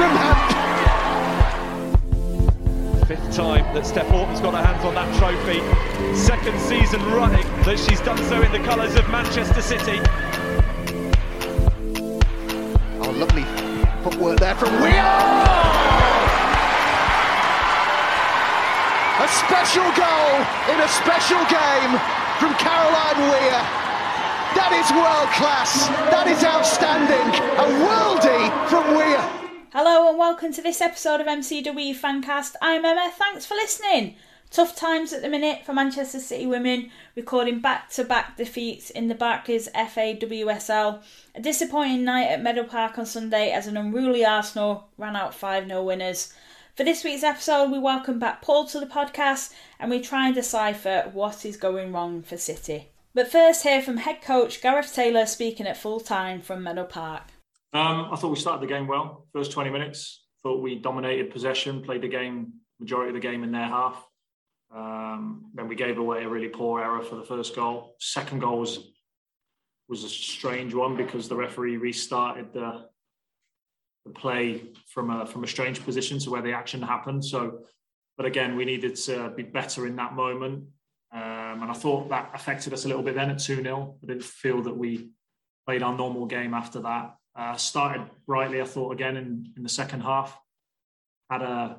from. Fifth time that Steph Houghton's got her hands on that trophy. Second season running that she's done so in the colours of Manchester City. Oh, lovely footwork there from Weir. A special goal in a special game from Caroline Weir. That is world class. That is outstanding. A worldie from Weir. Hello and welcome to this episode of MCW Fancast. I'm Emma. Thanks for listening. Tough times at the minute for Manchester City women, recording back-to-back defeats in the Barclays FA WSL. A disappointing night at Meadow Park on Sunday as an unruly Arsenal ran out 5-0 winners. For this week's episode, we welcome back Paul to the podcast and we try and decipher what is going wrong for City. But first, hear from head coach Gareth Taylor speaking at full time from Meadow Park. Um, I thought we started the game well. First 20 minutes, thought we dominated possession, played the game, majority of the game in their half. Um, then we gave away a really poor error for the first goal. Second goal was was a strange one because the referee restarted the the play from a from a strange position to where the action happened. So, but again, we needed to be better in that moment. Um, and I thought that affected us a little bit then at 2 0. I didn't feel that we played our normal game after that. Uh, started brightly, I thought, again in, in the second half. Had a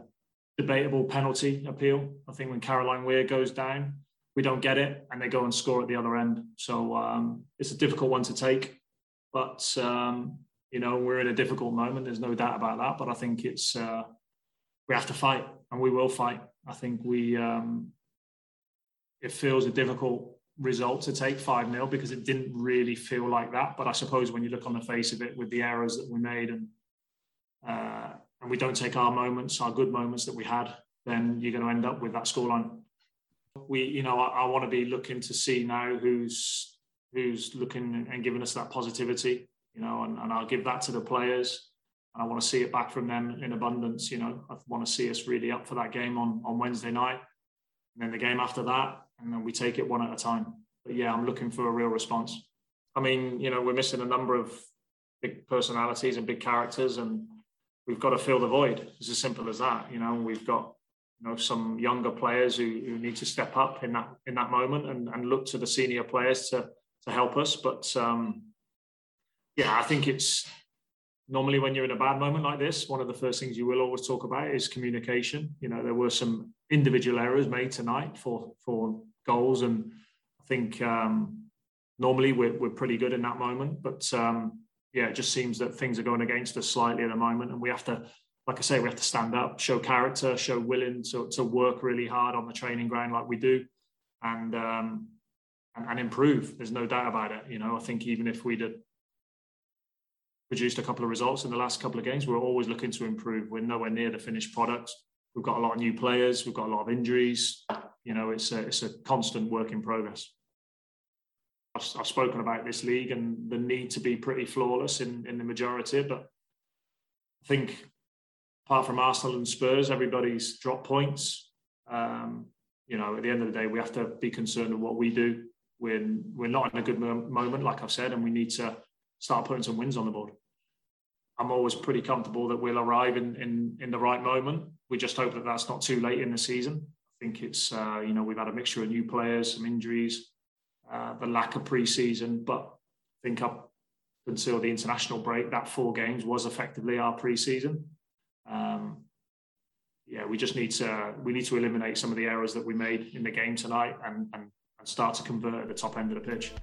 debatable penalty appeal. I think when Caroline Weir goes down, we don't get it and they go and score at the other end. So um, it's a difficult one to take. But, um, you know, we're in a difficult moment. There's no doubt about that. But I think it's, uh, we have to fight and we will fight. I think we, um, it feels a difficult result to take 5 0 because it didn't really feel like that. But I suppose when you look on the face of it with the errors that we made and uh, and we don't take our moments, our good moments that we had, then you're going to end up with that scoreline. We, you know, I, I want to be looking to see now who's who's looking and giving us that positivity, you know, and, and I'll give that to the players. I want to see it back from them in abundance. You know, I want to see us really up for that game on, on Wednesday night, and then the game after that, and then we take it one at a time. But yeah, I'm looking for a real response. I mean, you know, we're missing a number of big personalities and big characters, and we've got to fill the void. It's as simple as that. You know, we've got you know some younger players who, who need to step up in that in that moment and, and look to the senior players to to help us. But um, yeah, I think it's normally when you're in a bad moment like this, one of the first things you will always talk about is communication. You know, there were some individual errors made tonight for for goals, and I think um, normally we're we're pretty good in that moment, but um, yeah, it just seems that things are going against us slightly at the moment, and we have to, like I say, we have to stand up, show character, show willing to to work really hard on the training ground like we do, and um, and, and improve. There's no doubt about it. You know, I think even if we'd have produced a couple of results in the last couple of games, we're always looking to improve. We're nowhere near the finished product. We've got a lot of new players. We've got a lot of injuries. You know, it's a, it's a constant work in progress. I've, I've, spoken about this league and the need to be pretty flawless in, in the majority, but I think apart from Arsenal and Spurs, everybody's dropped points. Um, you know, at the end of the day, we have to be concerned with what we do. We're, we're not in a good moment, like I've said, and we need to start putting some wins on the board. I'm always pretty comfortable that we'll arrive in, in, in the right moment. We just hope that that's not too late in the season. I think it's, uh, you know, we've had a mixture of new players, some injuries, uh, the lack of pre-season, but I think up until the international break, that four games was effectively our pre-season. Um, yeah, we just need to we need to eliminate some of the errors that we made in the game tonight and, and, and start to convert at the top end of the pitch.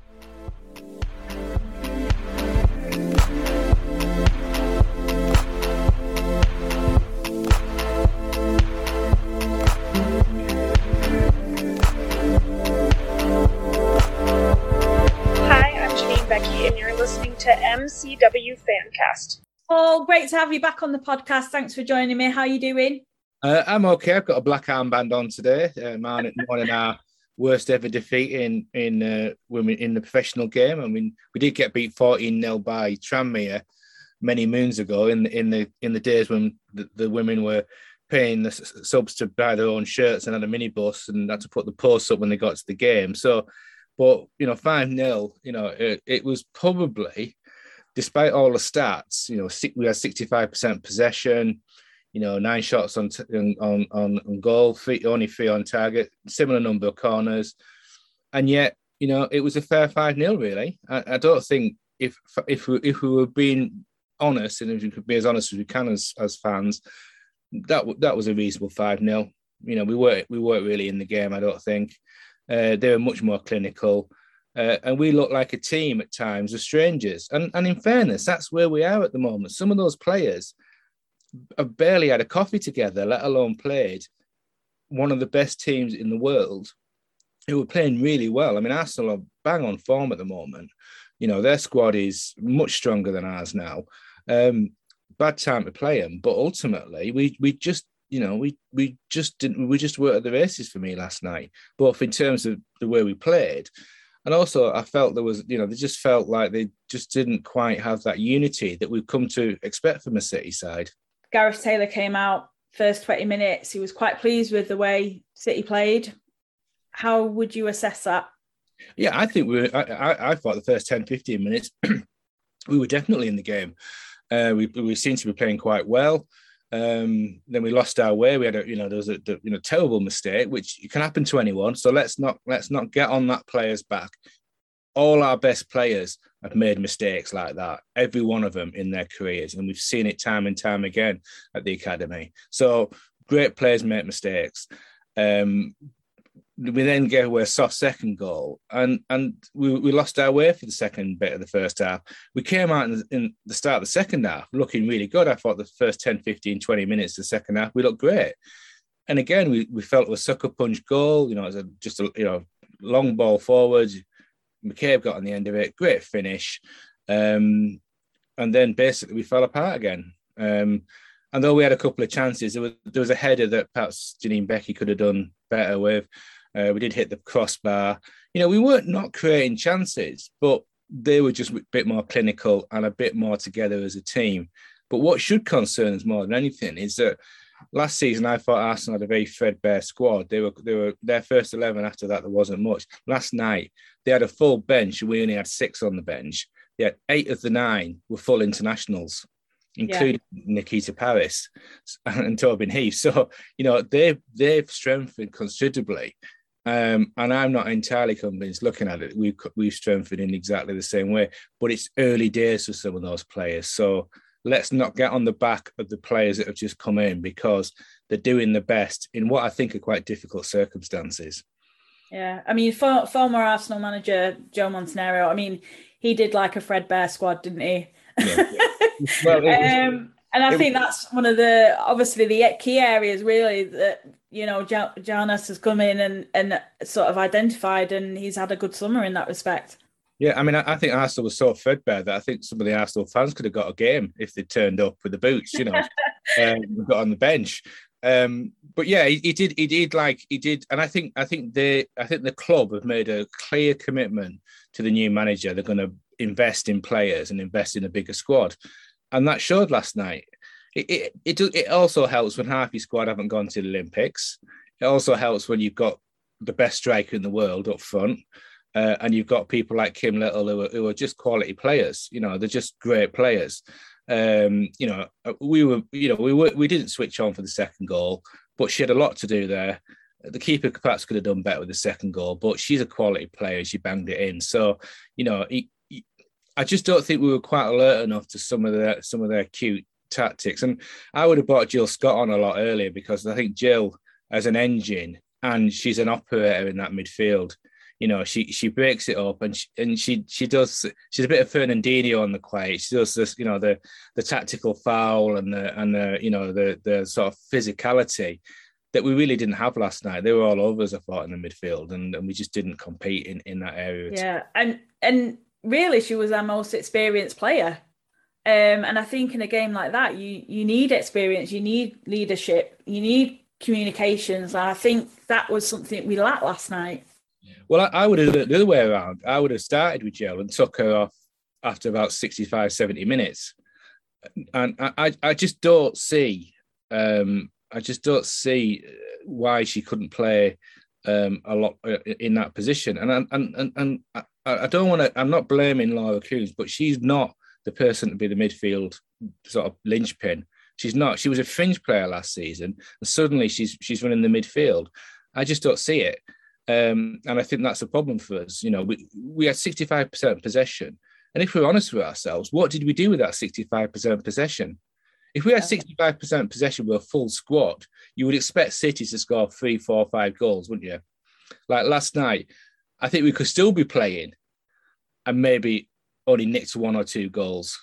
To MCW Fancast. Oh, great to have you back on the podcast. Thanks for joining me. How are you doing? Uh, I'm okay. I've got a black armband on today. Uh, mine, one of our worst ever defeat in in uh, women in the professional game. I mean, we did get beat 14 0 by Tranmere many moons ago in the in the in the days when the, the women were paying the subs to buy their own shirts and had a minibus and had to put the posts up when they got to the game. So but you know, five 0 you know, it, it, was probably despite all the stats, you know, we had 65% possession, you know, nine shots on on on, on goal, three, only three on target, similar number of corners, and yet, you know, it was a fair five 0 Really, I, I, don't think if if we if we were being honest and if we could be as honest as we can as as fans, that that was a reasonable five 0 You know, we weren't we weren't really in the game. I don't think uh, they were much more clinical. Uh, and we look like a team at times of strangers. And, and in fairness, that's where we are at the moment. Some of those players have barely had a coffee together, let alone played one of the best teams in the world who are playing really well. I mean, Arsenal are bang on form at the moment. You know, their squad is much stronger than ours now. Um, bad time to play them, but ultimately, we we just you know we we just didn't we just weren't at the races for me last night, both in terms of the way we played and also, I felt there was, you know, they just felt like they just didn't quite have that unity that we've come to expect from a City side. Gareth Taylor came out first 20 minutes. He was quite pleased with the way City played. How would you assess that? Yeah, I think we were, I, I, thought the first 10, 15 minutes, we were definitely in the game. Uh, we, we seemed to be playing quite well. Um, then we lost our way. We had a, you know, there was a, you know, terrible mistake, which can happen to anyone. So let's not let's not get on that player's back. All our best players have made mistakes like that, every one of them in their careers, and we've seen it time and time again at the academy. So great players make mistakes. Um, we then gave away a soft second goal and and we, we lost our way for the second bit of the first half. We came out in, in, the start of the second half looking really good. I thought the first 10 15 20 minutes of the second half we looked great. And again we, we felt it was sucker punch goal you know it was a, just a you know long ball forward. McCabe got on the end of it great finish. Um, and then basically we fell apart again. Um, and though we had a couple of chances there was, there was a header that perhaps Janine Beckie could have done better with uh, we did hit the crossbar. You know, we weren't not creating chances, but they were just a bit more clinical and a bit more together as a team. But what should concern us more than anything is that last season I thought Arsenal had a very threadbare squad. They were they were their first eleven. After that, there wasn't much. Last night they had a full bench. We only had six on the bench. Yet eight of the nine were full internationals including yeah. Nikita Parris and Tobin Heath. So, you know, they've they've strengthened considerably. Um, and I'm not entirely convinced looking at it, we've, we've strengthened in exactly the same way, but it's early days for some of those players. So let's not get on the back of the players that have just come in because they're doing the best in what I think are quite difficult circumstances. Yeah, I mean, for, former Arsenal manager Joe Montemurro, I mean, he did like a Fred Bear squad, didn't he? Yeah. well, um, and I think that's one of the obviously the key areas really that you know Jonas has come in and and sort of identified, and he's had a good summer in that respect. Yeah, I mean, I, I think Arsenal was so fed threadbare that I think some of the Arsenal fans could have got a game if they turned up with the boots, you know, um, got on the bench. Um, but yeah, he, he, did. He did like he did, and I think I think the I think the club have made a clear commitment to the new manager. They're going to invest in players and invest in a bigger squad and that showed last night. It, it, it, it also helps when half your squad haven't gone to the Olympics. It also helps when you've got the best striker in the world up front. Uh, and you've got people like Kim Little who are, who are just quality players. You know, they're just great players. Um, you know, uh, we were, you know, we were, we didn't switch on for the second goal, but she had a lot to do there. The keeper perhaps could have done better with the second goal, but she's a quality player. She banged it in. So, you know, I just don't think we were quite alert enough to some of their some of their cute tactics. And I would have brought Jill Scott on a lot earlier because I think Jill as an engine and she's an operator in that midfield. You know, she she breaks it up and she, and she she does. She's a bit of Fernandinho on the quiet. She does this, you know, the the tactical foul and the and the you know the the sort of physicality that we really didn't have last night. They were all over us, I thought, in the midfield, and, and we just didn't compete in, in that area. Yeah, and and really she was our most experienced player. Um, and I think in a game like that, you you need experience, you need leadership, you need communications. And I think that was something we lacked last night. Well, I, I would have the other way around. I would have started with Jill and took her off after about 65, 70 minutes. And I, I just don't see, um, I just don't see why she couldn't play um, a lot uh, in that position. And and and and I don't want to. I'm not blaming Laura Coombs, but she's not the person to be the midfield sort of linchpin. She's not. She was a fringe player last season, and suddenly she's she's running the midfield. I just don't see it, um, and I think that's a problem for us. You know, we we had sixty five percent possession, and if we're honest with ourselves, what did we do with that sixty five percent possession? If we had sixty five percent possession with a full squad, you would expect City to score three, four, five goals, wouldn't you? Like last night, I think we could still be playing, and maybe only nicked one or two goals.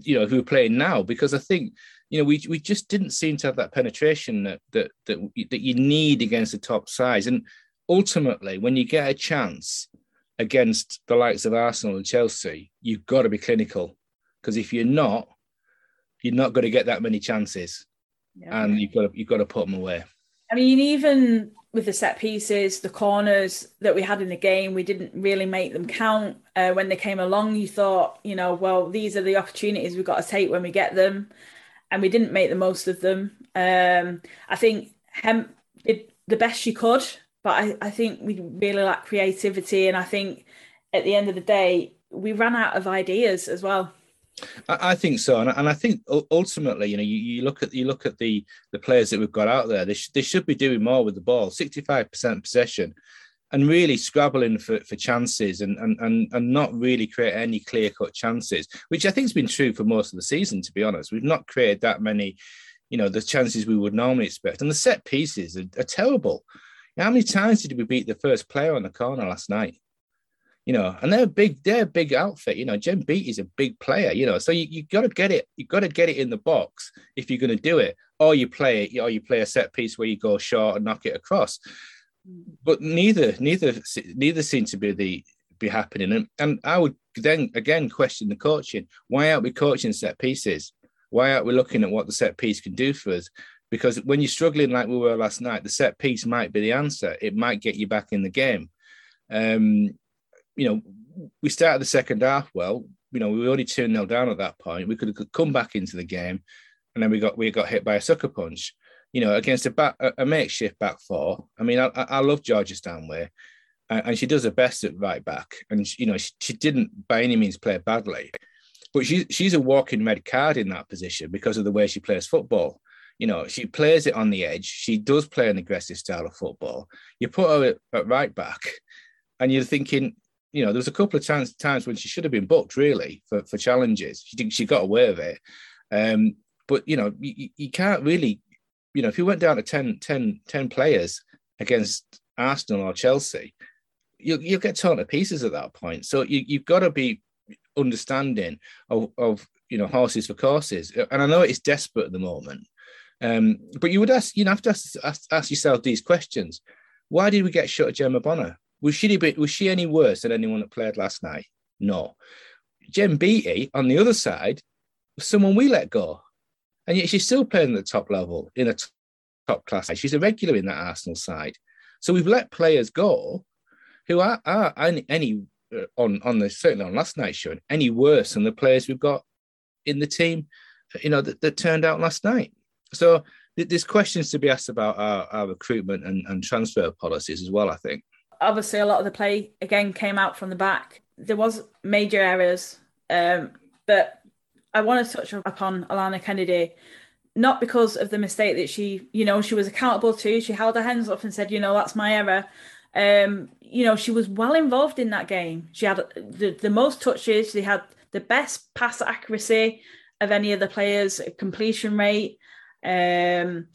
You know, who are playing now, because I think you know, we we just didn't seem to have that penetration that that that, that you need against the top size. And ultimately, when you get a chance against the likes of Arsenal and Chelsea, you've got to be clinical. Because if you're not, you're not going to get that many chances, yeah. and you've got to you've got to put them away. I mean, even with the set pieces, the corners that we had in the game, we didn't really make them count. Uh, when they came along, you thought, you know, well, these are the opportunities we've got to take when we get them and we didn't make the most of them. Um, I think Hemp did the best she could, but I, I think we really lack creativity. And I think at the end of the day, we ran out of ideas as well. I, think so, and, and I think ultimately, you know, you, you, look at you look at the the players that we've got out there. They, sh- they should be doing more with the ball. Sixty five percent possession and really scrabbling for, for chances and, and, and, and not really create any clear cut chances, which I think has been true for most of the season, to be honest. We've not created that many, you know, the chances we would normally expect. And the set pieces are, are terrible. How many times did we beat the first player on the corner last night? You know, and they're a big, they're a big outfit. You know, Jen Beattie's a big player, you know, so you, you got to get it, you got to get it in the box if you're going to do it, or you play it, or you play a set piece where you go short and knock it across but neither neither neither seem to be the be happening. And, and I would then again question the coaching. Why aren't we coaching set pieces? Why aren't we looking at what the set piece can do for us? Because when you're struggling like we were last night, the set piece might be the answer. It might get you back in the game. Um, you know, we started the second half well. You know, we were only 2 0 down at that point. We could have come back into the game and then we got we got hit by a sucker punch you know, against a back a, makeshift back four. I mean, I, I love Georgia Stanway, and she does her best at right back, and you know, she, she didn't by any means play badly, but she's she's a walking red card in that position because of the way she plays football. You know, she plays it on the edge. She does play an aggressive style of football. You put her at right back, and you're thinking, you know, there was a couple of times times when she should have been booked really for, for challenges. She she got away with it, um, but you know, you, you can't really you know, if you went down to 10, 10, 10 players against Arsenal or Chelsea, you'll, you'll get torn to pieces at that point. So you, you've got to be understanding of, of, you know, horses for courses. And I know it's desperate at the moment, um, but you would ask, you have to ask, ask, ask yourself these questions. Why did we get shut at Gemma Bonner? Was she, was she any worse than anyone that played last night? No. Jen Beattie, on the other side, was someone we let go and yet she's still playing at the top level in a t- top class. She's a regular in that Arsenal side. So we've let players go who are, are any, any uh, on on the certainly on last night's show any worse than the players we've got in the team, you know, that, that turned out last night. So th- there's questions to be asked about our, our recruitment and, and transfer policies as well. I think. Obviously, a lot of the play again came out from the back. There was major errors, um, but I want to touch upon Alana Kennedy, not because of the mistake that she, you know, she was accountable to. She held her hands up and said, you know, that's my error. Um, you know, she was well involved in that game. She had the, the most touches. She had the best pass accuracy of any of the players, completion rate. Um,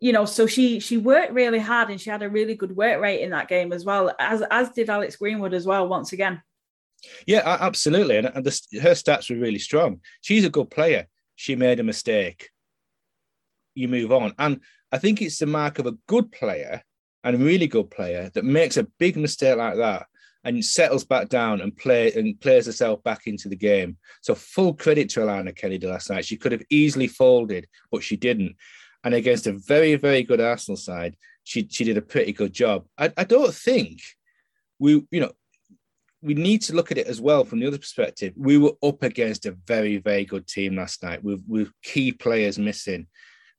you know, so she she worked really hard and she had a really good work rate in that game as well, as as did Alex Greenwood as well. Once again. Yeah, absolutely. And, the, her stats were really strong. She's a good player. She made a mistake. You move on. And I think it's the mark of a good player and a really good player that makes a big mistake like that and settles back down and play and plays herself back into the game. So full credit to Alana Kennedy last night. She could have easily folded, but she didn't. And against a very, very good Arsenal side, she she did a pretty good job. I, I don't think we, you know, we need to look at it as well from the other perspective. We were up against a very, very good team last night with, with key players missing.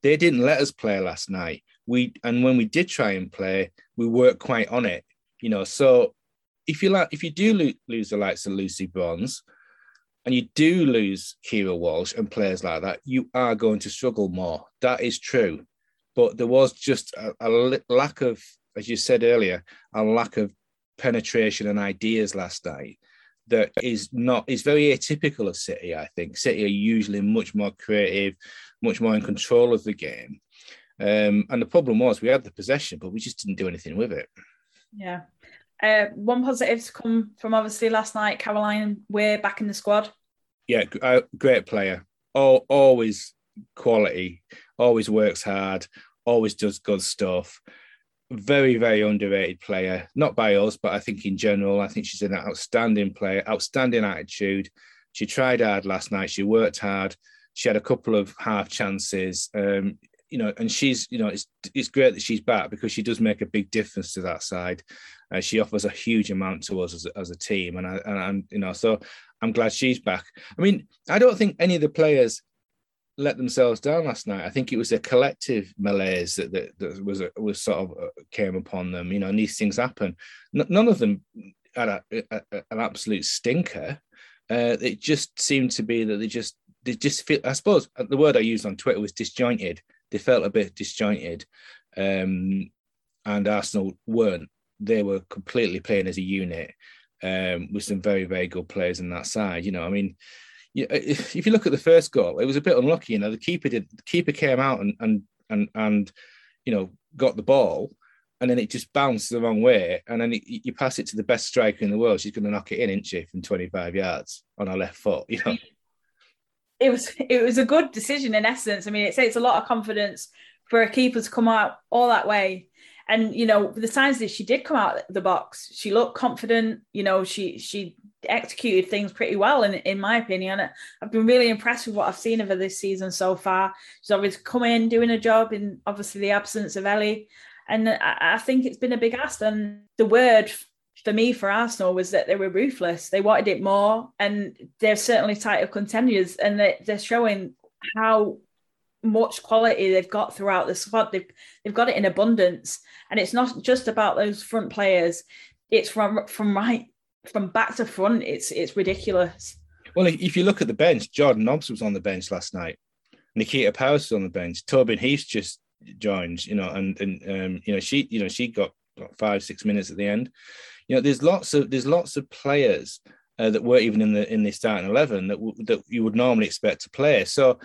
They didn't let us play last night. We and when we did try and play, we weren't quite on it. You know, so if you like, if you do lo- lose the likes of Lucy Bronze, and you do lose Keira Walsh and players like that, you are going to struggle more. That is true. But there was just a, a lack of, as you said earlier, a lack of penetration and ideas last night that is not is very atypical of City. I think City are usually much more creative, much more in control of the game. Um, and the problem was we had the possession, but we just didn't do anything with it. Yeah. Uh, one positive to come from obviously last night, Caroline Weir back in the squad. Yeah, uh, great player. Always quality, always works hard, always does good stuff. Very, very underrated player. Not by us, but I think in general, I think she's an outstanding player, outstanding attitude. She tried hard last night. She worked hard. She had a couple of half chances. Um, you know, and she's, you know, it's it's great that she's back because she does make a big difference to that side. Uh, she offers a huge amount to us as a, as a team, and I and, you know, so I'm glad she's back. I mean, I don't think any of the players let themselves down last night. I think it was a collective malaise that that, that was was sort of uh, came upon them. You know, and these things happen. N- none of them had a, a, an absolute stinker. Uh, it just seemed to be that they just they just feel. I suppose the word I used on Twitter was disjointed. They felt a bit disjointed, um, and Arsenal weren't. They were completely playing as a unit um, with some very, very good players on that side. You know, I mean, if, if you look at the first goal, it was a bit unlucky. You know, the keeper did the keeper came out and and and and you know got the ball, and then it just bounced the wrong way, and then it, you pass it to the best striker in the world. She's going to knock it in, isn't she, from twenty five yards on her left foot? You know. It was it was a good decision in essence. I mean, it takes a lot of confidence for a keeper to come out all that way. And you know the times that she did come out the box she looked confident you know she she executed things pretty well in in my opinion. I've been really impressed with what i've seen of her this season so far. She's always come in doing a job in obviously the absence of ellie. And i, I think it's been a big ask. And the word for me for Arsenal was that they were ruthless. They wanted it more, and they're certainly title contenders, and they, they're showing how much quality they've got throughout the squad. They've they've got it in abundance, and it's not just about those front players. It's from from right from back to front. It's it's ridiculous. Well, if you look at the bench, Jordan Nobbs was on the bench last night. Nikita Parris was on the bench. Tobin Heath just joined, you know, and and um, you know she you know she got, got five six minutes at the end. You know, there's lots of there's lots of players uh, that weren't even in the in the starting eleven that w- that you would normally expect to play. So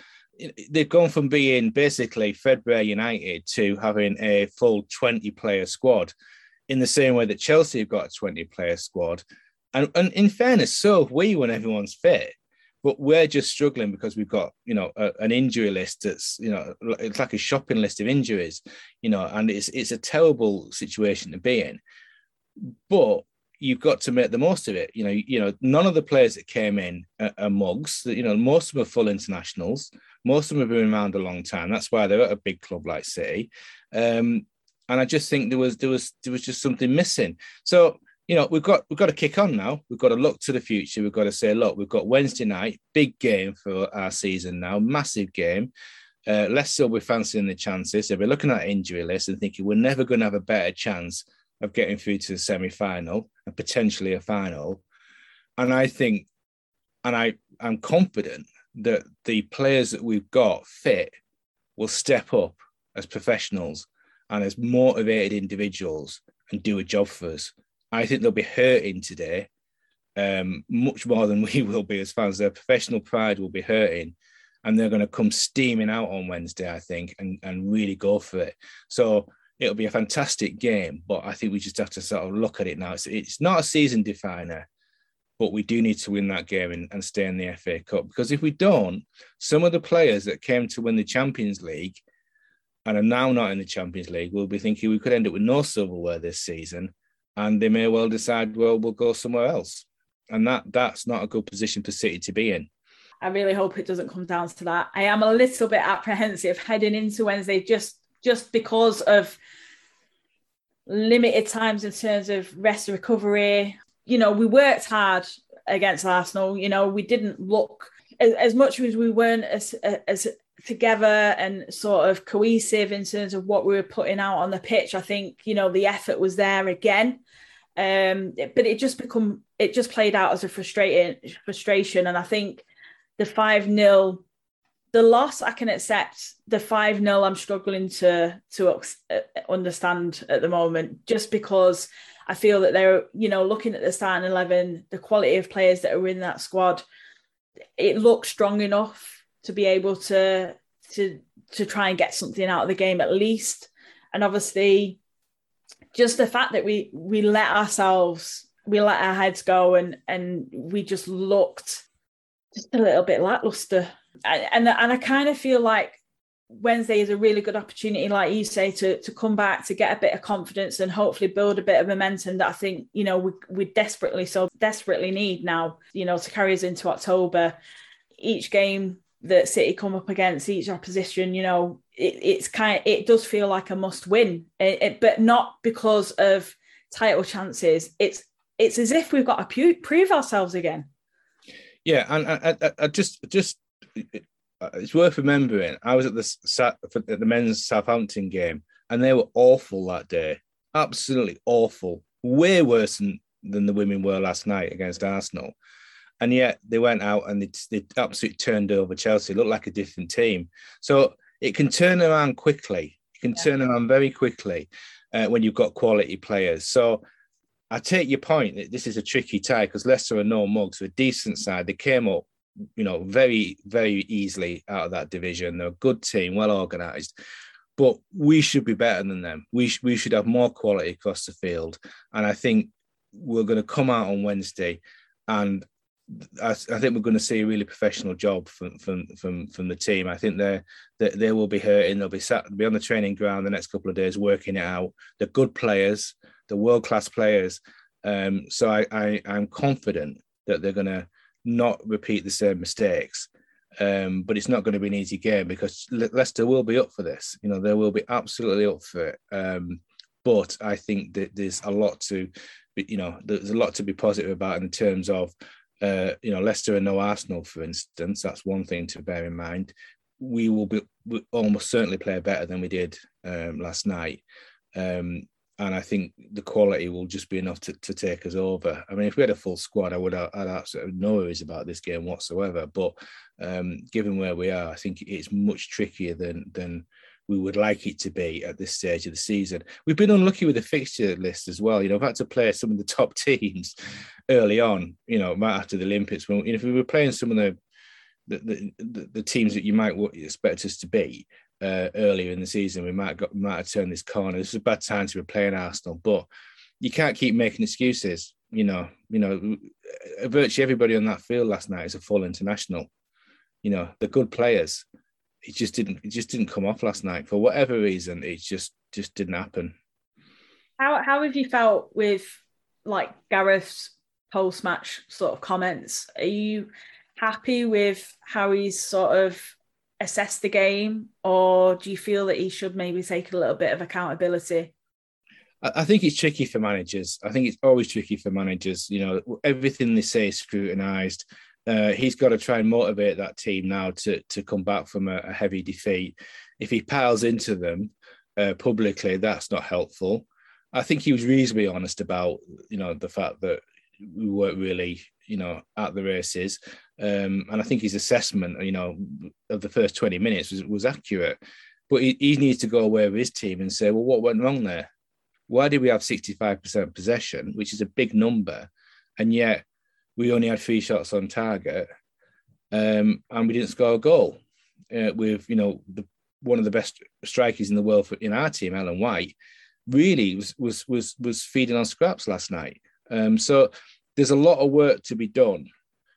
they've gone from being basically Fredbear United to having a full 20 player squad in the same way that Chelsea have got a 20 player squad. And, and in fairness, so have we when everyone's fit. But we're just struggling because we've got, you know, a, an injury list that's, you know, it's like a shopping list of injuries, you know, and it's it's a terrible situation to be in. But you've got to make the most of it. You know, you know, none of the players that came in are, are mugs. You know, most of them are full internationals. Most of them have been around a long time. That's why they're at a big club like City. Um, and I just think there was there was there was just something missing. So you know we've got we've got to kick on now. We've got to look to the future. We've got to say, look, we've got Wednesday night, big game for our season now, massive game. Uh, less so we're fancying the chances. So we're looking at injury list and thinking we're never going to have a better chance of getting through to the semi-final and potentially a final. And I think, and I I'm confident that the players that we've got fit will step up as professionals and as motivated individuals and do a job for us. I think they'll be hurting today, um, much more than we will be as fans. Their professional pride will be hurting, and they're going to come steaming out on Wednesday, I think, and, and really go for it. So it'll be a fantastic game, but I think we just have to sort of look at it now. It's, it's not a season definer, but we do need to win that game and, and stay in the FA Cup because if we don't, some of the players that came to win the Champions League and are now not in the Champions League will be thinking we could end up with no silverware this season, and they may well decide, well, we'll go somewhere else, and that that's not a good position for City to be in. I really hope it doesn't come down to that. I am a little bit apprehensive heading into Wednesday just just because of limited times in terms of rest and recovery. You know, we worked hard against Arsenal. You know, we didn't look as, as much as we weren't as as together and sort of cohesive in terms of what we were putting out on the pitch. I think you know the effort was there again. Um, but it just become it just played out as a frustrating frustration, and I think the five 0 the loss I can accept. The five 0 I'm struggling to to uh, understand at the moment, just because I feel that they're you know looking at the starting eleven, the quality of players that are in that squad, it looks strong enough to be able to to to try and get something out of the game at least. And obviously, just the fact that we we let ourselves we let our heads go and and we just looked just a little bit lackluster and and I kind of feel like Wednesday is a really good opportunity, like you say, to to come back to get a bit of confidence and hopefully build a bit of momentum that I think you know we we desperately so desperately need now. You know to carry us into October. Each game that City come up against, each opposition, you know, it, it's kind of, it does feel like a must win, it, it, but not because of title chances. It's it's as if we've got to prove ourselves again. Yeah, and I, I, I just just it's worth remembering. I was at the at the men's Southampton game, and they were awful that day. Absolutely awful. Way worse than, than the women were last night against Arsenal. And yet they went out and they, they absolutely turned over Chelsea. It looked like a different team. So it can turn around quickly. It can yeah. turn around very quickly uh, when you've got quality players. So I take your point that this is a tricky tie because Leicester are no mugs, a decent side. They came up you know, very, very easily out of that division. They're a good team, well organised, but we should be better than them. We, sh- we should have more quality across the field. And I think we're going to come out on Wednesday and I, I, think we're going to see a really professional job from from from, from the team. I think they they, they will be hurting. They'll be sat be on the training ground the next couple of days working it out. They're good players. They're world class players. Um, so I, I I'm confident that they're going to not repeat the same mistakes. Um, but it's not going to be an easy game because Le- Leicester will be up for this. You know, they will be absolutely up for it. Um, but I think that there's a lot to, you know, there's a lot to be positive about in terms of, uh, you know, Leicester and no Arsenal, for instance. That's one thing to bear in mind. We will be we almost certainly play better than we did um, last night. Um, and I think the quality will just be enough to, to take us over. I mean, if we had a full squad, I would have I'd absolutely no worries about this game whatsoever. But um, given where we are, I think it's much trickier than than we would like it to be at this stage of the season. We've been unlucky with the fixture list as well. You know, I've had to play some of the top teams early on. You know, right after the Olympics, when if we were playing some of the the, the, the teams that you might expect us to be, uh, earlier in the season, we might got might have turned this corner. This is a bad time to be playing Arsenal, but you can't keep making excuses. You know, you know, virtually everybody on that field last night is a full international. You know, the good players. It just didn't. It just didn't come off last night for whatever reason. It just just didn't happen. How how have you felt with like Gareth's post match sort of comments? Are you happy with how he's sort of assess the game, or do you feel that he should maybe take a little bit of accountability? I think it's tricky for managers. I think it's always tricky for managers. You know, everything they say is scrutinised. Uh, he's got to try and motivate that team now to to come back from a, a heavy defeat. If he piles into them uh, publicly, that's not helpful. I think he was reasonably honest about you know the fact that we weren't really you know at the races. Um, and I think his assessment, you know, of the first 20 minutes was, was accurate. But he, he needs to go away with his team and say, well, what went wrong there? Why did we have 65% possession, which is a big number, and yet we only had three shots on target, um, and we didn't score a goal uh, with, you know, the, one of the best strikers in the world for, in our team, Ellen White, really was was was was feeding on scraps last night. Um, so there's a lot of work to be done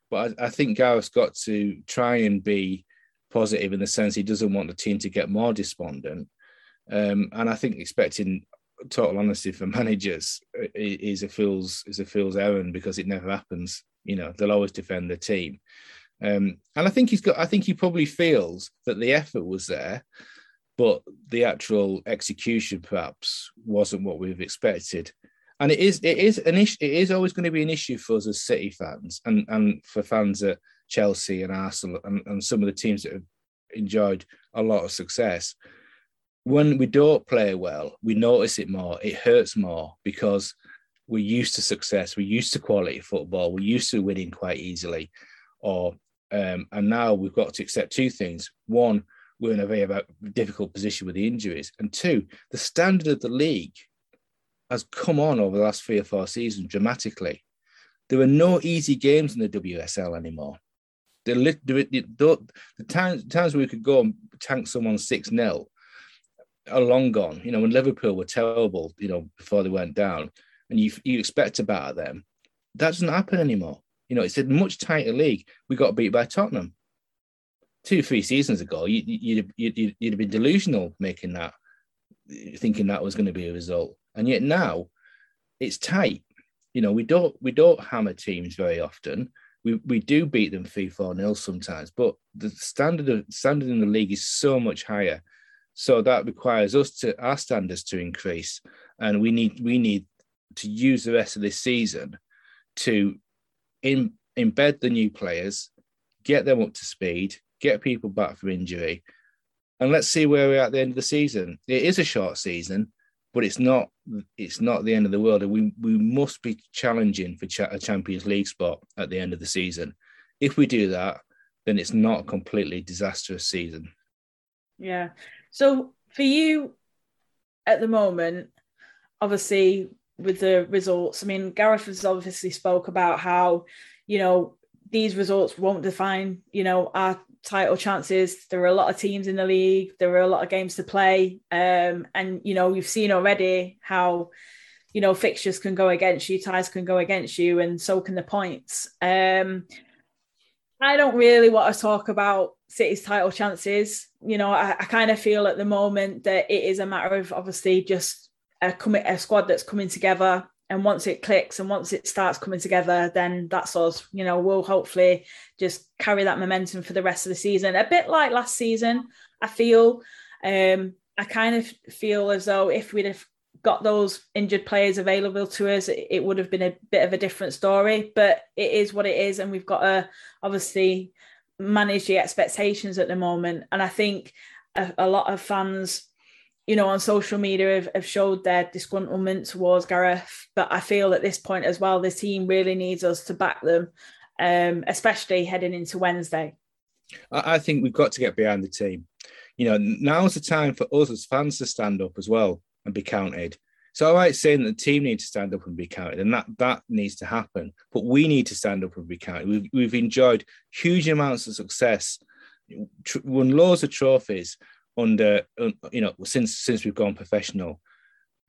but I, I think Gareth's got to try and be positive in the sense he doesn't want the team to get more despondent. Um, and I think expecting total honesty from managers is a fool's is a fool's errand because it never happens. You know, they'll always defend the team. Um, and I think he's got. I think he probably feels that the effort was there, but the actual execution perhaps wasn't what we've expected and it is it is an issue. It is always going to be an issue for us as City fans, and and for fans at Chelsea and Arsenal and, and some of the teams that have enjoyed a lot of success. When we don't play well, we notice it more. It hurts more because we're used to success, we're used to quality football, we're used to winning quite easily, or um, and now we've got to accept two things. One, we're in a very difficult position with the injuries, and two, the standard of the league has come on over the last three or four seasons dramatically. There are no easy games in the WSL anymore. The, times, times we could go and tank someone 6 0 are long gone. You know, when Liverpool were terrible, you know, before they went down, and you you expect to batter them, that doesn't happen anymore. You know, it's a much tighter league. We got beat by Tottenham two, three seasons ago. You, you'd, you'd, you'd have been delusional making that, thinking that was going to be a result. And yet now, it's tight. You know, we don't we don't hammer teams very often. We, we do beat them three four nil sometimes, but the standard of standard in the league is so much higher. So that requires us to our standards to increase, and we need we need to use the rest of this season to in, embed the new players, get them up to speed, get people back from injury, and let's see where we're at the end of the season. It is a short season, but it's not it's not the end of the world. And we we must be challenging for a Champions League spot at the end of the season. If we do that, then it's not a completely disastrous season. Yeah. So for you at the moment, obviously with the results. I mean, Gareth has obviously spoke about how, you know, these results won't define, you know, our title chances. There are a lot of teams in the league. There are a lot of games to play. Um, and, you know, you've seen already how, you know, fixtures can go against you, ties can go against you, and so can the points. Um, I don't really want to talk about City's title chances. You know, I, I kind of feel at the moment that it is a matter of obviously just a, a squad that's coming together and once it clicks and once it starts coming together then that's us you know we'll hopefully just carry that momentum for the rest of the season. A bit like last season i feel um i kind of feel as though if we'd have got those injured players available to us it, would have been a bit of a different story but it is what it is and we've got to obviously manage the expectations at the moment. And i think a, a lot of fans you know, on social media have, have showed their disgruntlement towards Gareth. But I feel at this point as well, the team really needs us to back them, um, especially heading into Wednesday. I think we've got to get behind the team. You know, now's the time for us as fans to stand up as well and be counted. So, all right, saying that the team needs to stand up and be counted, and that that needs to happen. But we need to stand up and be counted. We've, we've enjoyed huge amounts of success, won loads of trophies, under you know since since we've gone professional.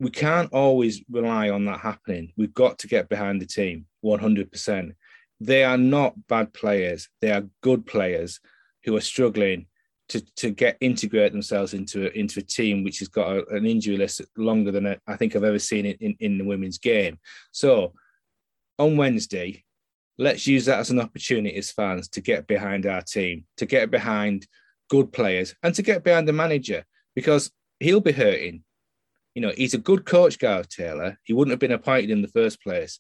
We can't always rely on that happening. We've got to get behind the team 100% they are not bad players. They are good players who are struggling to, to get integrate themselves into a, into a team which has got a, an injury list longer than uh, I think I've ever seen in, in, in the women's game. So on Wednesday, let's use that as an opportunity as fans to get behind our team, to get behind good players and to get behind the manager because he'll be hurting. You know, he's a good coach, Gareth Taylor. He wouldn't have been appointed in the first place.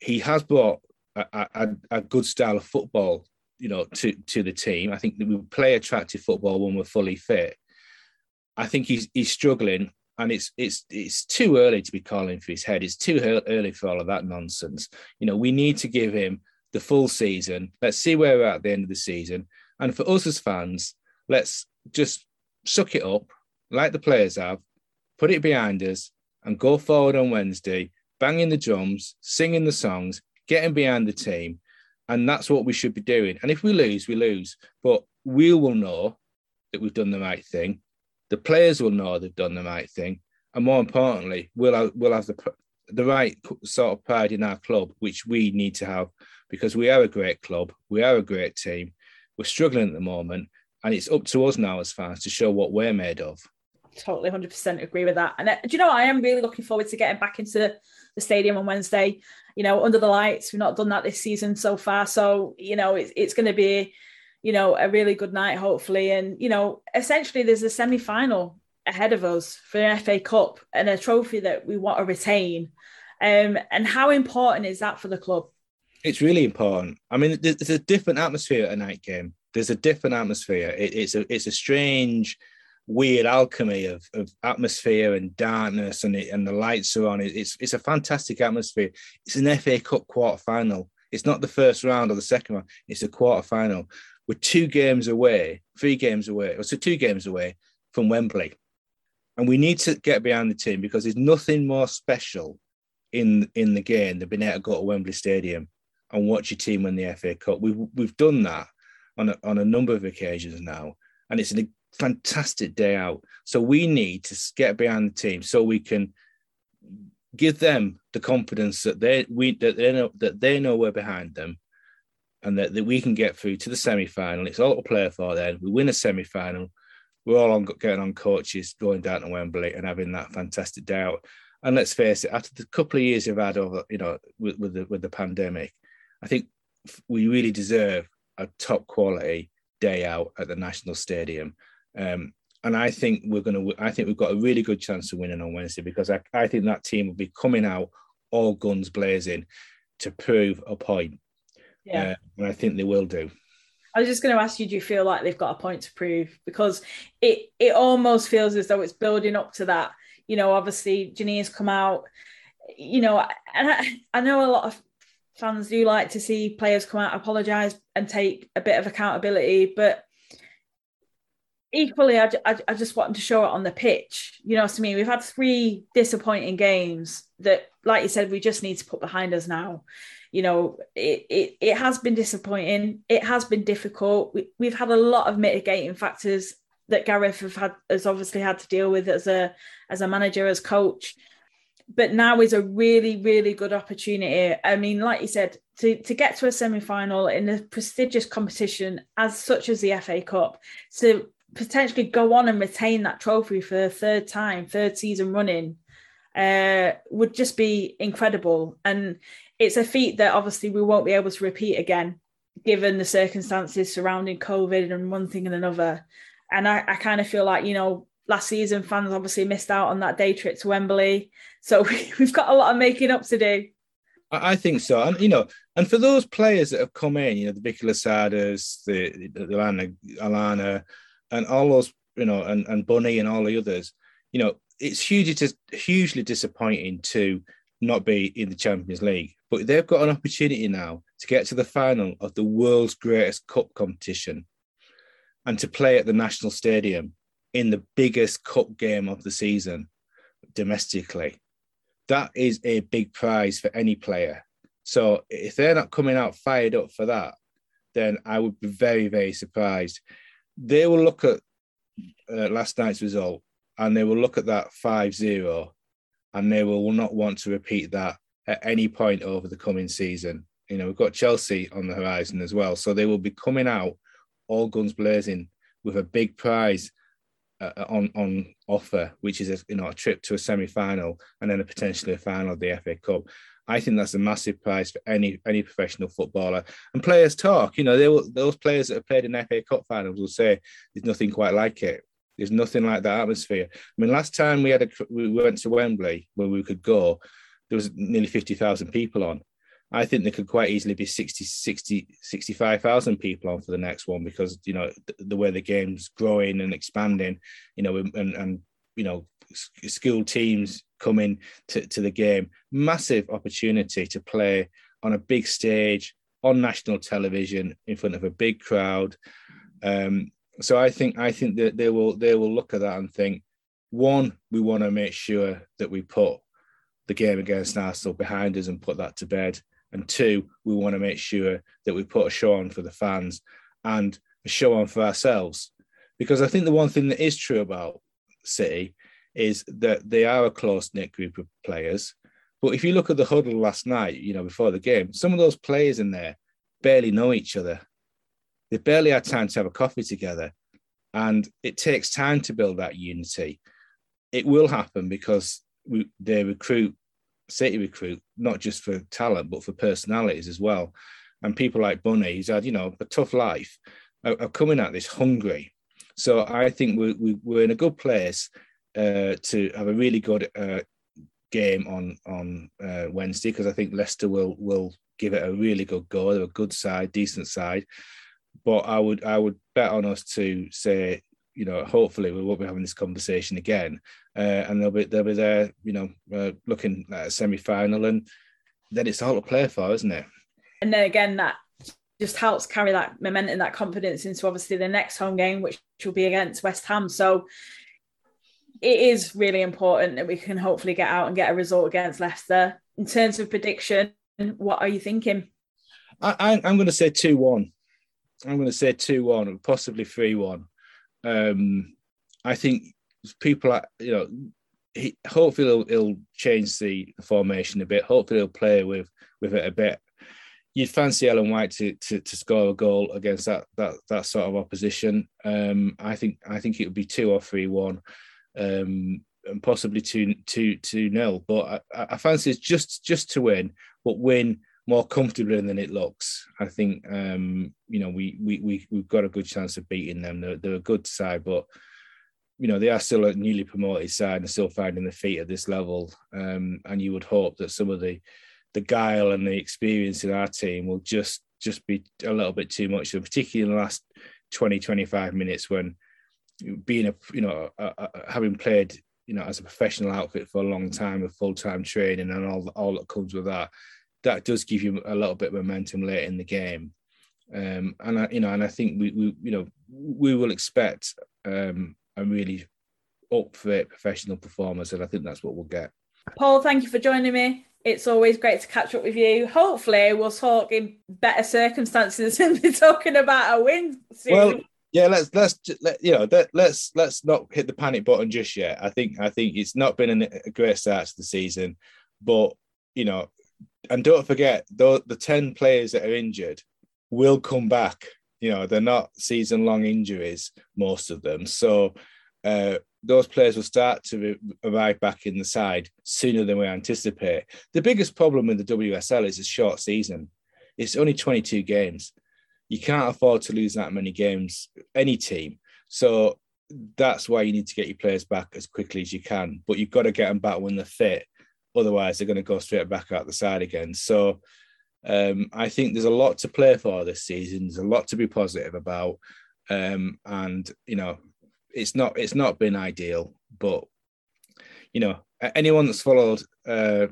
He has brought a, a, a good style of football, you know, to, to the team. I think that we play attractive football when we're fully fit. I think he's he's struggling, and it's it's it's too early to be calling for his head. It's too early for all of that nonsense. You know, we need to give him the full season. Let's see where we're at, at the end of the season. And for us as fans, let's just suck it up like the players have, put it behind us, and go forward on Wednesday, banging the drums, singing the songs, getting behind the team. And that's what we should be doing. And if we lose, we lose. But we will know that we've done the right thing. The players will know they've done the right thing. And more importantly, we'll have, we'll have the, the right sort of pride in our club, which we need to have because we are a great club. We are a great team. We're struggling at the moment, and it's up to us now as fans to show what we're made of. Totally, hundred percent agree with that. And uh, do you know, I am really looking forward to getting back into the stadium on Wednesday. You know, under the lights. We've not done that this season so far, so you know, it's it's going to be, you know, a really good night, hopefully. And you know, essentially, there's a semi final ahead of us for an FA Cup and a trophy that we want to retain. Um, and how important is that for the club? It's really important. I mean, there's, there's a different atmosphere at a night game. There's a different atmosphere. It, it's a it's a strange weird alchemy of, of atmosphere and darkness and it, and the lights are on. It's it's a fantastic atmosphere. It's an FA Cup quarter final. It's not the first round or the second round. It's a quarter final. We're two games away, three games away, or so two games away from Wembley, and we need to get behind the team because there's nothing more special in in the game than being able to go to Wembley Stadium and watch your team win the FA Cup. We've we've done that on a, on a number of occasions now, and it's a fantastic day out. So we need to get behind the team so we can give them the confidence that they we that they know that they know we're behind them, and that, that we can get through to the semi final. It's all to play for. Then we win a semi final. We're all on getting on coaches, going down to Wembley and having that fantastic day out. And let's face it, after the couple of years we've had over, you know, with, with the with the pandemic, I think we really deserve a top quality day out at the National Stadium. Um, and I think we're going to. I think we've got a really good chance of winning on Wednesday because I, I think that team will be coming out all guns blazing to prove a point. Yeah, uh, and I think they will do. I was just going to ask you, do you feel like they've got a point to prove? Because it it almost feels as though it's building up to that. You know, obviously Janine's come out. You know, and I, I know a lot of fans do like to see players come out, apologise, and take a bit of accountability. But equally, I, I, I, just want to show it on the pitch. You know what I mean? We've had three disappointing games that, like you said, we just need to put behind us now. You know, it, it, it has been disappointing. It has been difficult. We, we've had a lot of mitigating factors that Gareth have had has obviously had to deal with as a as a manager, as coach but now is a really, really good opportunity. I mean, like you said, to, to get to a semi final in a prestigious competition as such as the FA Cup, to potentially go on and retain that trophy for the third time, third season running, uh, would just be incredible. And it's a feat that obviously we won't be able to repeat again, given the circumstances surrounding COVID and one thing and another. And I, I kind of feel like, you know, last season fans obviously missed out on that day trip to Wembley. So we, have got a lot of making up to do. I think so, and you know, and for those players that have come in, you know, the Vicky Losadas, the, the, the Alanna, Alanna, and all those, you know, and, and Bunny and all the others, you know, it's hugely hugely disappointing to not be in the Champions League, but they've got an opportunity now to get to the final of the world's greatest cup competition, and to play at the National Stadium in the biggest cup game of the season domestically. That is a big prize for any player. So if they're not coming out fired up for that, then I would be very, very surprised. They will look at uh, last night's result and they will look at that 5 0 and they will not want to repeat that at any point over the coming season. You know, we've got Chelsea on the horizon as well. So they will be coming out all guns blazing with a big prize uh, on on offer, which is a you know a trip to a semi final and then a potentially a final of the FA Cup. I think that's a massive prize for any any professional footballer. And players talk, you know, they will, those players that have played in FA Cup finals will say there's nothing quite like it. There's nothing like that atmosphere. I mean, last time we had a we went to Wembley where we could go, there was nearly fifty thousand people on. I think there could quite easily be 60, 60, 65,000 people on for the next one because, you know, the, the, way the game's growing and expanding, you know, and, and you know, school teams coming to, to the game. Massive opportunity to play on a big stage, on national television, in front of a big crowd. Um, so I think I think that they will they will look at that and think, one, we want to make sure that we put the game against Arsenal behind us and put that to bed. And two, we want to make sure that we put a show on for the fans and a show on for ourselves. Because I think the one thing that is true about City is that they are a close knit group of players. But if you look at the huddle last night, you know, before the game, some of those players in there barely know each other. They barely had time to have a coffee together. And it takes time to build that unity. It will happen because we, they recruit City recruit, not just for talent, but for personalities as well. And people like Bunny, who's had, you know, a tough life, are, are coming at this hungry. So I think we, we, we're in a good place uh, to have a really good uh, game on on uh, Wednesday because I think Leicester will will give it a really good go. They're a good side, decent side, but I would I would bet on us to say you know, hopefully we won't be having this conversation again, uh, and they'll be they'll be there, you know, uh, looking at a semi final, and then it's all to play for, isn't it? And then again, that just helps carry that momentum, that confidence into obviously the next home game, which will be against West Ham. So it is really important that we can hopefully get out and get a result against Leicester. In terms of prediction, what are you thinking? I, am going to say 2 1. I'm going to say 2 1, possibly 3 1. Um, I think people are, you know, he, hopefully he'll, he'll, change the formation a bit. Hopefully he'll play with with it a bit. You'd fancy Ellen White to, to, to score a goal against that that that sort of opposition. Um, I think I think it would be two or three one, um, and possibly two two two nil. But I, I fancy it's just just to win, but win more comfortably than it looks. I think um, you know we we we we've got a good chance of beating them. They're, they're a good side, but you know they are still a newly promoted side and still finding their feet at this level. Um, and you would hope that some of the the guile and the experience in our team will just just be a little bit too much, and particularly in the last 20, 25 minutes when being a you know a, a, having played you know as a professional outfit for a long time with full time training and all all that comes with that that does give you a little bit of momentum late in the game. Um, and I, you know, and I think we, we you know, we will expect um, a really up for it professional performance, and I think that's what we'll get. Paul, thank you for joining me. It's always great to catch up with you. Hopefully, we'll talk in better circumstances and be talking about a win. Soon. Well, yeah, let's let's let, you know let, let's let's not hit the panic button just yet. I think I think it's not been a great start to the season, but you know and don't forget the the 10 players that are injured will come back you know they're not season long injuries most of them. So uh, those players will start to arrive back in the side sooner than we anticipate. The biggest problem with the wsl is a short season. It's only 22 games. You can't afford to lose that many games any team. So that's why you need to get your players back as quickly as you can but you've got to get them back when they're fit Otherwise, they're going to go straight back out the side again. So um, I think there's a lot to play for this season. There's a lot to be positive about, um, and you know, it's not it's not been ideal, but you know, anyone that's followed uh,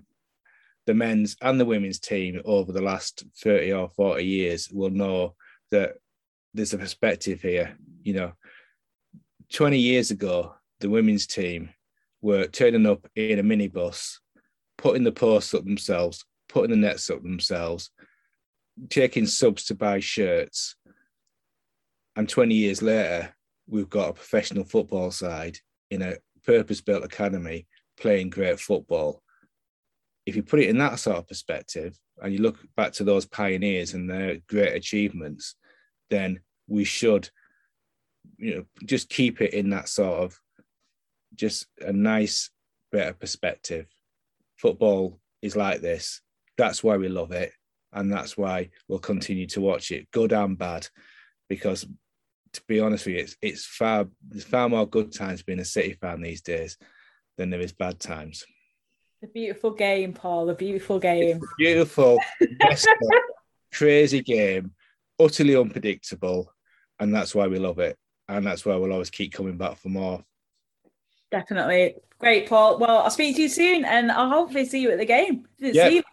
the men's and the women's team over the last 30 or 40 years will know that there's a perspective here. You know, 20 years ago, the women's team were turning up in a minibus putting the posts up themselves, putting the nets up themselves, taking subs to buy shirts. And 20 years later, we've got a professional football side in a purpose built academy playing great football. If you put it in that sort of perspective and you look back to those pioneers and their great achievements, then we should you know just keep it in that sort of just a nice better perspective football is like this. That's why we love it. And that's why we'll continue to watch it, good and bad. Because to be honest with you, it's, it's far there's far more good times being a City fan these days than there is bad times. The beautiful game, Paul. The beautiful game. beautiful, crazy game, utterly unpredictable, and that's why we love it. And that's why we'll always keep coming back for more. Definitely. Great, Paul. Well, I'll speak to you soon and I'll hopefully see you at the game. Didn't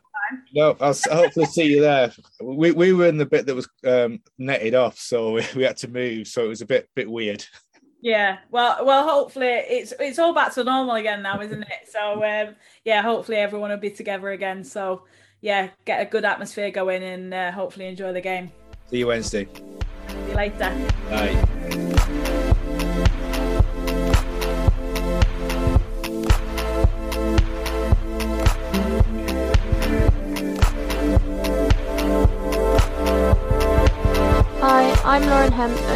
yeah. No, I'll hopefully see you there. We, we were in the bit that was um, netted off, so we, we had to move. So it was a bit bit weird. Yeah, well, well, hopefully it's it's all back to normal again now, isn't it? So um, yeah, hopefully everyone will be together again. So yeah, get a good atmosphere going and uh, hopefully enjoy the game. See you Wednesday. See you later. Bye.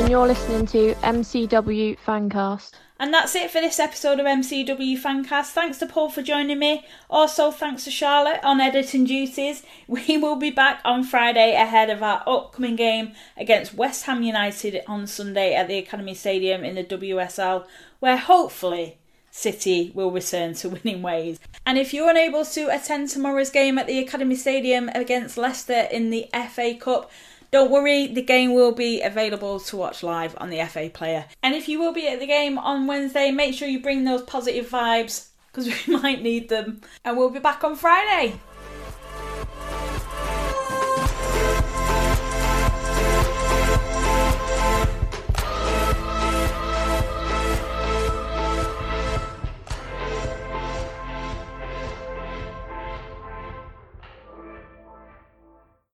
And you're listening to MCW Fancast. And that's it for this episode of MCW Fancast. Thanks to Paul for joining me. Also, thanks to Charlotte on editing duties. We will be back on Friday ahead of our upcoming game against West Ham United on Sunday at the Academy Stadium in the WSL, where hopefully City will return to winning ways. And if you're unable to attend tomorrow's game at the Academy Stadium against Leicester in the FA Cup, Don't worry, the game will be available to watch live on the FA player. And if you will be at the game on Wednesday, make sure you bring those positive vibes because we might need them. And we'll be back on Friday.